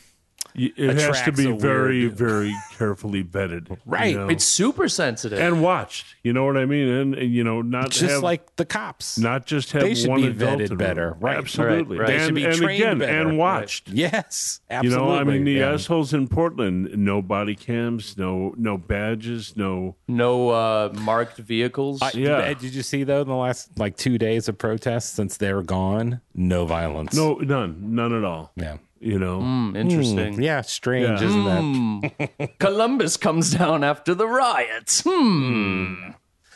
it has to be very, weird- very carefully vetted, you [laughs] Right. know? It's super sensitive. and watched. You know what I mean? And, and, you know, not just have, like the cops. not just have They should one be adult vetted better. Right. Absolutely. Right, right. They And, be and again, better. and watched. yes, Absolutely. You know, I mean, the yeah. assholes in Portland, no body cams, no no badges, no. no uh, marked vehicles. I- Yeah. Did you see though in the last like two days of protests since they're gone? No violence. No, none, none at all. Yeah. You know, Hmm, interesting. Yeah. Strange, Yeah. isn't that? [laughs] Columbus comes down after the riots. Hmm.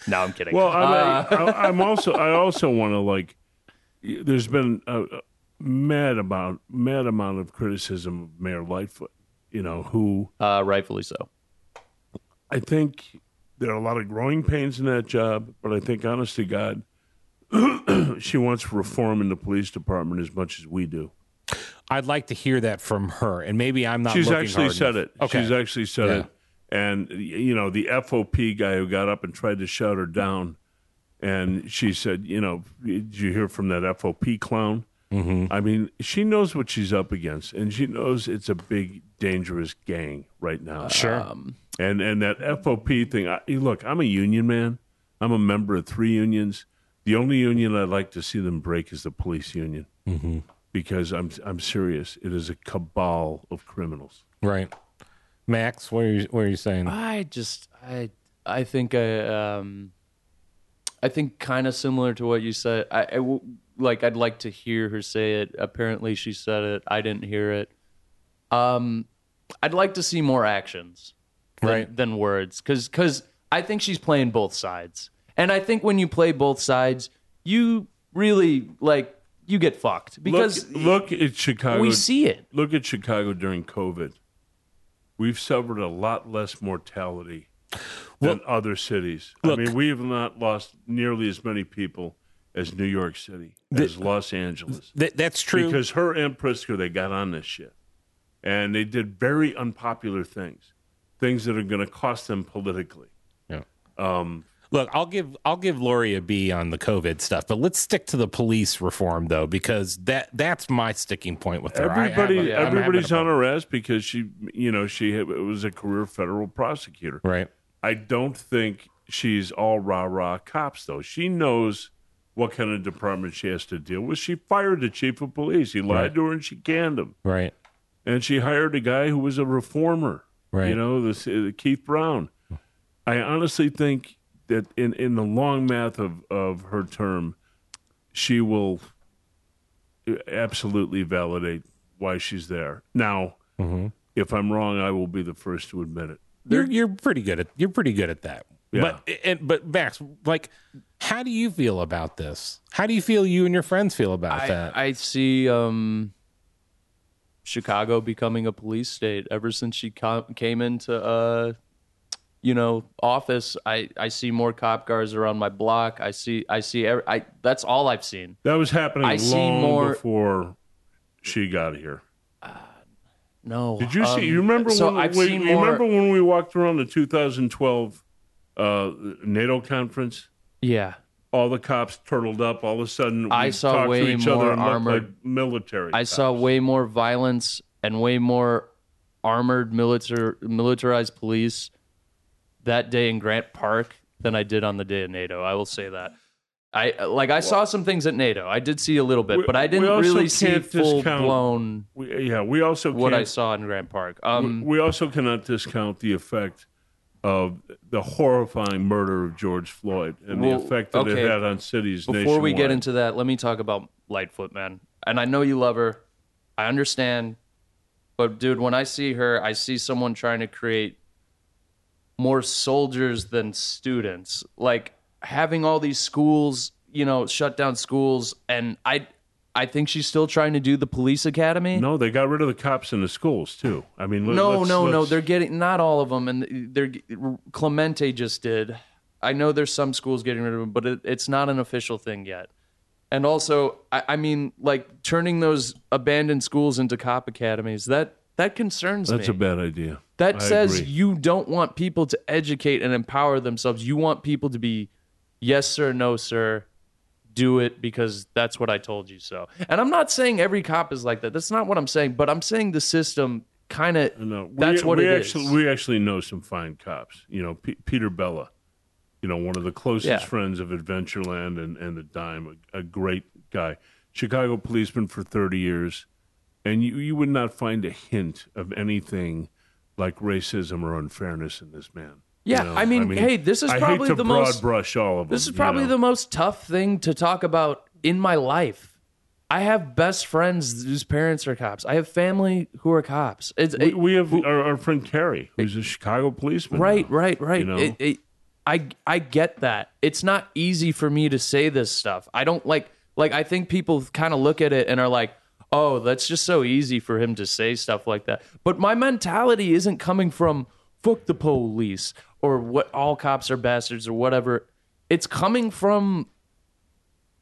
No, I'm kidding. Well, I'm, Uh, I, I'm also I also want to like. There's been a, a mad amount mad amount of criticism of Mayor Lightfoot. You know who uh, rightfully so. I think there are a lot of growing pains in that job, but I think, honest to God, [clears throat] she wants reform in the police department as much as we do. I'd like to hear that from her, and maybe I'm not. She's looking actually hard said enough. it. Okay. She's actually said Yeah. it. And you know, the FOP guy who got up and tried to shut her down, and she said, you know, did you hear from that FOP clown? Mm-hmm. I mean, she knows what she's up against, and she knows it's a big, dangerous gang right now. Sure. Um, And and that FOP thing. I, look, I'm a union man. I'm a member of three unions. The only union I'd like to see them break is the police union, mm-hmm. Because I'm I'm serious. It is a cabal of criminals. right. Max, what are you, what are you saying? I just I I think I um I think kind of similar to what you said. I, like I'd like to hear her say it. Apparently she said it. I didn't hear it. Um I'd like to see more actions than, Right. than words cuz cuz I think she's playing both sides. And I think when you play both sides, you really like you get fucked because look, look at Chicago. we see it. Look at Chicago during COVID. We've suffered a lot less mortality than other cities. look- I mean, we have not lost nearly as many people as New York City, as Los Angeles. That, that's true. Because her and Pritzker, they got on this shit. And they did very unpopular things, things that are going to cost them politically. Yeah. Um, Look, I'll give I'll give Lori a B on the COVID stuff, but let's stick to the police reform though, because that that's my sticking point with her. Everybody, a- I'm having a everybody's on ass because she, you know, she was a career federal prosecutor. right. I don't think she's all rah rah cops though. She knows what kind of department she has to deal with. She fired the chief of police. He lied Right. to her and she canned him. Right. And she hired a guy who was a reformer. Right. You know, this uh, Keith Brown. I honestly think that in, in the long math of, of her term, she will absolutely validate why she's there. Now, Mm-hmm. if I'm wrong, I will be the first to admit it. You're you're pretty good at you're pretty good at that. Yeah. But and, but Max, like, how do you feel about this? How do you feel you and your friends feel about that? I, I see um, Chicago becoming a police state ever since she co- came into uh, you know office. I, I see more cop cars around my block. I see I see every, I that's all I've seen. That was happening I see long more- before she got here. No, Did you um, see? You remember So when? I've wait, seen you more. remember when we walked around the 2012 uh, NATO conference? yeah, All the cops turtled up. All of a sudden, we I saw way to each more other armored- like military. I saw way more violence and way more armored militar militarized police that day in Grant Park than I did on the day of NATO. I will say that. I like I saw some things at NATO. I did see a little bit, We- but I didn't really see full discount blown We, yeah, we also what I saw in Grant Park. Um, we also cannot discount the effect of the horrifying murder of George Floyd and Well, the effect that okay. it had on cities before we get into that, let me talk about Lightfoot, man. And I know you love her. I understand. But dude, when I see her, I see someone trying to create more soldiers than students. Like having all these schools, you know, shut down schools and I I think she's still trying to do the police academy. No, they got rid of the cops in the schools too. I mean, let- No, let's- no, no. let's- They're getting not all of them, and they're Clemente just did. I know there's some schools getting rid of them, but it, it's not an official thing yet. And also, I, I mean, like turning those abandoned schools into cop academies that that concerns That's me. That's a bad idea. That I says agree. you don't want people to educate and empower themselves. You want people to be, yes sir, no sir, do it because that's what I told you so. And I'm not saying every cop is like that. That's not what I'm saying. But I'm saying the system kind of that's what we it is. actually, We actually know some fine cops. You know, P- Peter Bella, you know, one of the closest Yeah. friends of Adventureland and, and the Dime, a, a great guy. Chicago policeman for 30 years. And you, you would not find a hint of anything like racism or unfairness in this man. You Yeah, know, I mean, hey, this is I probably the broad most- brush all of them. This is you probably know. the most tough thing to talk about in my life. I have best friends whose parents are cops. I have family who are cops. It's We, it- we have our, our friend Carrie, who's a Chicago policeman. right, now. right, right. you know? It- I I get that. It's not easy for me to say this stuff. I don't like like I think people kind of look at it and are like, "Oh, that's just so easy for him to say stuff like that." But my mentality isn't coming from fuck the police or what all cops are bastards or whatever. It's coming from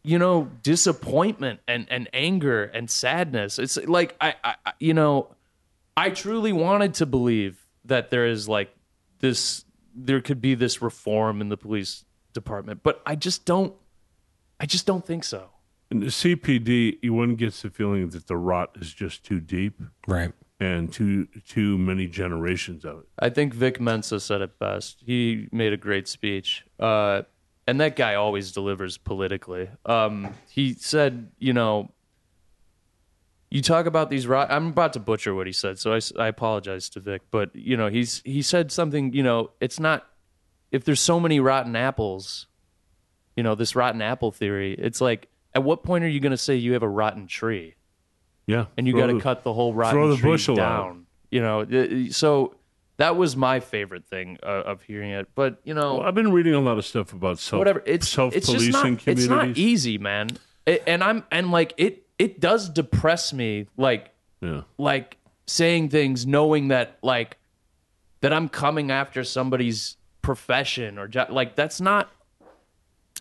you know disappointment and and anger and sadness it's like I, I you know i truly wanted to believe that there is like this there could be this reform in the police department but i just don't i just don't think so In the CPD, one gets the feeling that the rot is just too deep right. and too too many generations of it. i think vic mensa said it best he made a great speech uh and that guy always delivers politically um he said you know you talk about these rot i'm about to butcher what he said so I apologize to vic but you know he's he said something you know it's not if there's so many rotten apples you know this rotten apple theory it's like at what point are you going to say you have a rotten tree? Yeah, and you got to cut the whole rotten throw the tree bushel out. down. You know so that was my favorite thing uh, of hearing it. But you know Well, I've been reading a lot of stuff about self whatever. It's self it's just policing not communities. it's not easy man. It- and i'm and like it it does depress me like Yeah, like saying things knowing that like that i'm coming after somebody's profession or jo- like that's not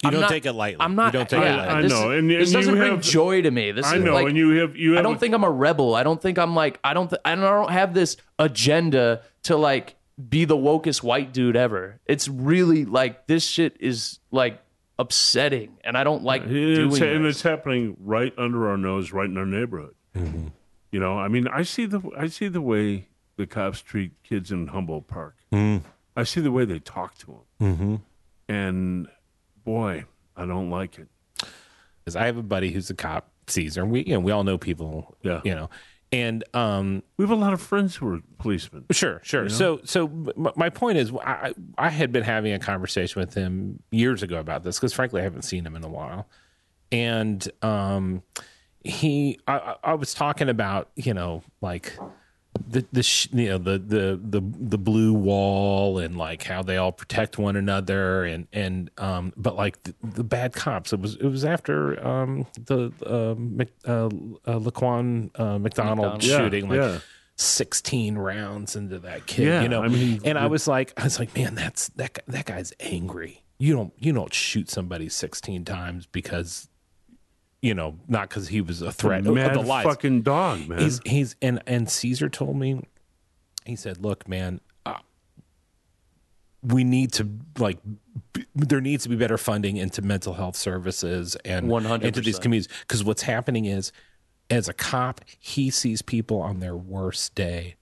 You I'm don't not- take it lightly. i'm not You don't take yeah, it lightly. I this, know, and- this and you doesn't bring have- joy to me this I is know, like and you have you have I don't a- think I'm a rebel. I don't think I'm like I don't th- I don't have this agenda to like be the wokest white dude ever. It's really like this shit is like upsetting, and I don't like doing and this. it's happening right under our nose, right in our neighborhood. Mm-hmm. You know, I mean, I see the I see the way the cops treat kids in Humboldt Park. Mm. I see the way they talk to them. and boy, I don't like it. because I have a buddy who's a cop, Caesar. And we, you know, we all know people, Yeah. you know, and um, We have a lot of friends who are policemen. Sure, sure. So, so my point is, I I had been having a conversation with him years ago about this because, frankly, I haven't seen him in a while, and um, he, I I was talking about, you know, like the the sh- you know the the the the blue wall and like how they all protect one another and and um but like the, the bad cops it was it was after um the uh, Mc, uh, uh Laquan uh, McDonald, McDonald. Yeah, shooting like yeah. 16 rounds into that kid Yeah, you know I mean, and i was like i was like man that's that that guy's angry you don't you don't shoot somebody 16 times because you know not because he was a threat of Mad the life fucking dog, man. he's he's and and caesar told me he said look man uh, we need to like b- there needs to be better funding into mental health services and 100%. into these communities because what's happening is as a cop he sees people on their worst day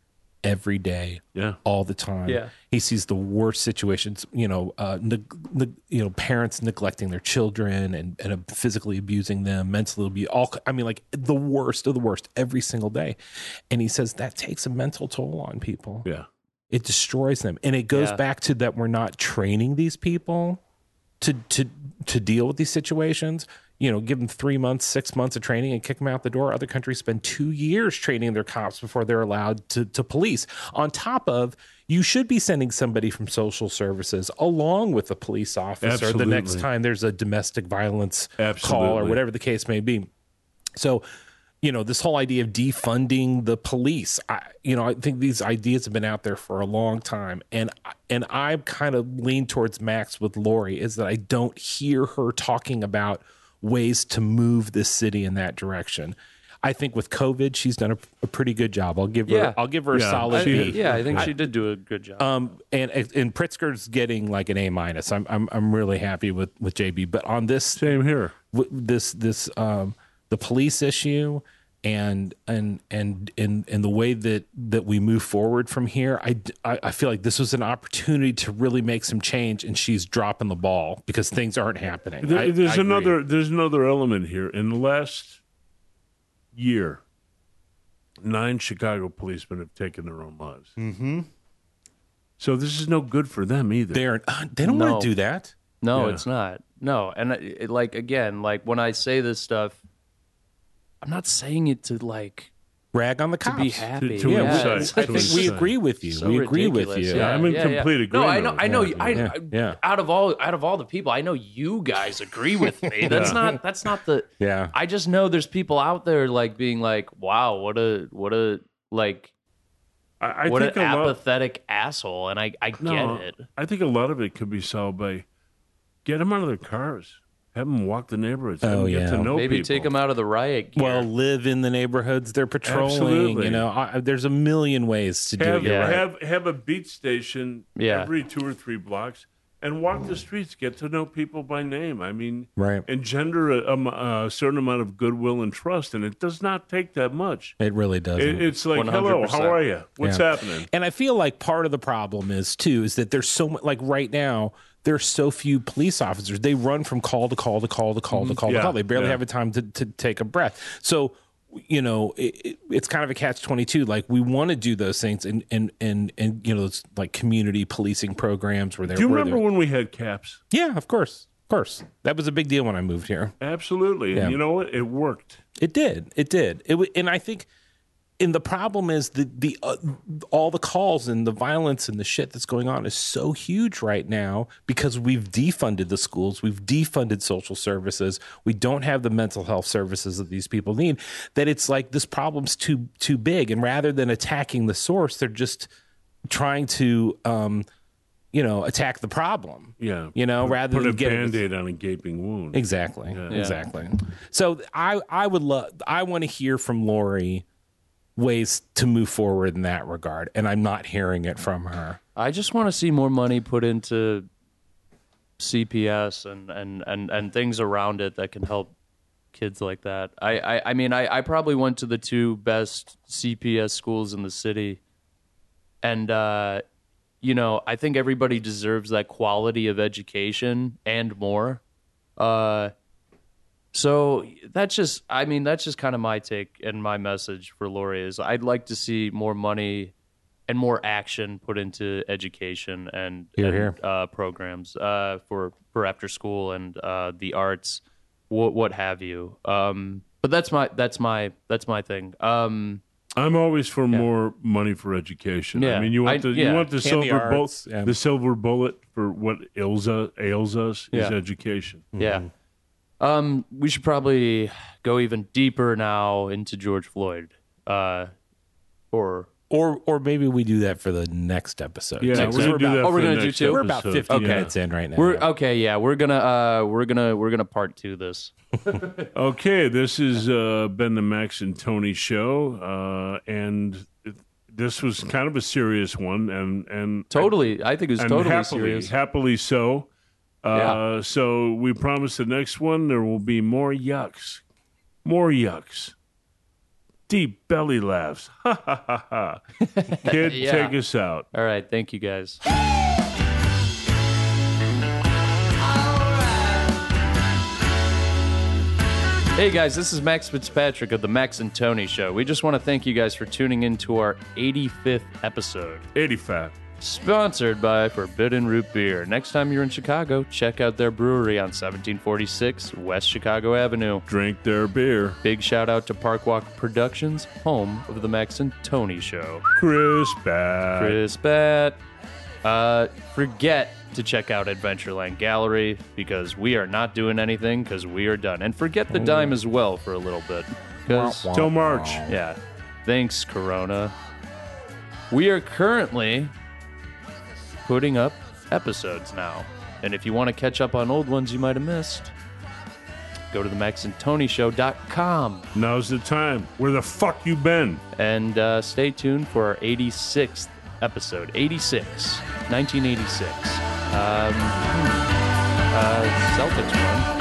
every day yeah. all the time Yeah. he sees the worst situations you know uh neg- neg- you know parents neglecting their children and, and uh, physically abusing them mentally abuse all i mean like the worst of the worst every single day and he says that takes a mental toll on people Yeah. it destroys them and it goes Yeah. back to that we're not training these people to to to deal with these situations you know give them three months six months of training and kick them out the door. Other countries spend two years training their cops before they're allowed to, to police. On top of you should be sending somebody from social services along with a police officer the next time there's a domestic violence call or whatever the case may be. So, you know, this whole idea of defunding the police, I, you know, I think these ideas have been out there for a long time, and and I kind of lean towards Max with Lori is that I don't hear her talking about ways to move this city in that direction. I think with COVID, she's done a, a pretty good job. I'll give her, I'll give her a solid I- B. yeah, I think she did do a good job. Um, and and Pritzker's getting like an A minus. I'm I'm I'm really happy with with JB, but on this Same here. w- this this um the police issue and and and and and the way that that we move forward from here I I feel like this was an opportunity to really make some change and she's dropping the ball because things aren't happening There- I- there's I agree. another there's another element here. In the last year, nine Chicago policemen have taken their own lives. Mm-hmm. So this is no good for them either. they're uh, they don't No. want to do that No, Yeah. it's not. No, and it, it- like again, like when I say this stuff, I'm not saying it to like rag on the cops. to be happy. to yeah, yeah, we, it's- I think it's we agree with you so we agree with you Yeah, I'm in yeah, complete yeah. agreement No, I know. I know. you. I, Yeah, I- yeah. Out of all, out of all the people, I know you guys agree with me. [laughs] That's not. That's not the. yeah I just know there's people out there like being like, "Wow, what a what a like I, I what think an a lot, apathetic asshole." And I I no, get it. I think a lot of it could be solved by get them out of their cars, have them walk the neighborhoods, have Oh, them get yeah. to know Maybe people. take them out of the riot gear. well live in the neighborhoods they're patrolling Absolutely. you know I, there's a million ways to do it You're right. have have a beat station Yeah. every two or three blocks and walk the streets get to know people by name i mean Right. engender a, a, a certain amount of goodwill and trust and it does not take that much it really doesn't it, it's like hello 100%. how are you what's Yeah. happening And I feel like part of the problem is too is that there's so much like right now there's so few police officers. They run from call to call to call to call to mm-hmm. call to call. They barely yeah. have a time to, to take a breath. So you know it, it, it's kind of a catch 22 like we want to do those things and and and and you know it's like community policing programs where they're do you remember when we had caps yeah of course of course that was a big deal when i moved here absolutely Yeah. and you know what it worked it did. It did. It w- and I think and the problem is the the uh, all the calls and the violence and the shit that's going on is so huge right now because we've defunded the schools, we've defunded social services, we don't have the mental health services that these people need. That it's like this problem's too too big, and rather than attacking the source, they're just trying to. Um, you know, attack the problem. yeah You know, put, rather put than a get it- band-aid on a gaping wound Exactly. Exactly. So I I would love I want to hear from Lori ways to move forward in that regard, and I'm not hearing it from her. I just want to see more money put into CPS and, and, and, and things around it that can help kids like that. I, I, I mean, I, I probably went to the two best CPS schools in the city, and uh, you know, I think everybody deserves that quality of education and more. Uh, so that's just, I mean, that's just kind of my take and my message for Lori is I'd like to see more money and more action put into education and, Hear, and, hear. Uh, programs uh, for for after school and uh, the arts, what what have you. Um, but that's my that's my that's my thing. Um, I'm always for more money for education. I mean, you want I- the yeah. you want the And silver arts, bullet, yeah. the silver bullet for what ails us, ails us is Yeah. education. Yeah. Um, we should probably go even deeper now into George Floyd. Uh, or Or or maybe we do that for the next episode. Yeah, Because we're gonna do about, that. Oh, we're for the gonna do next two? We're about 50 Yeah. minutes in right now. we're okay. Yeah, we're gonna uh, we're gonna we're gonna part two this. [laughs] Okay, this has uh, been the Max and Tony show, uh, and this was kind of a serious one, and and Totally, I think it was totally happily, serious. happily so. Uh, So we promise the next one there will be more yucks, more yucks, deep belly laughs. [laughs] Ha ha ha ha! Kid, [laughs] Yeah. take us out. All right, thank you guys. Hey guys, this is Max Fitzpatrick of the Max and Tony Show. We just want to thank you guys for tuning in to our 85th episode. Eighty-five. Sponsored by Forbidden Root Beer. Next time you're in Chicago, check out their brewery on 1746 West Chicago Avenue. Drink their beer. Big shout out to Parkwalk Productions, home of the Max and Tony Show. Chris Bad. Chris Bat. Uh, forget to check out Adventureland Gallery because we are not doing anything because we are done. And forget the dime as well for a little bit. Because, Till March. yeah, thanks, Corona. We are currently putting up episodes now. And if you want to catch up on old ones you might have missed, go to the maxandtonyshow.com Now's the time. Where the fuck you been? and uh, stay tuned for our 86th episode 86 1986 um, hmm, uh, celtics won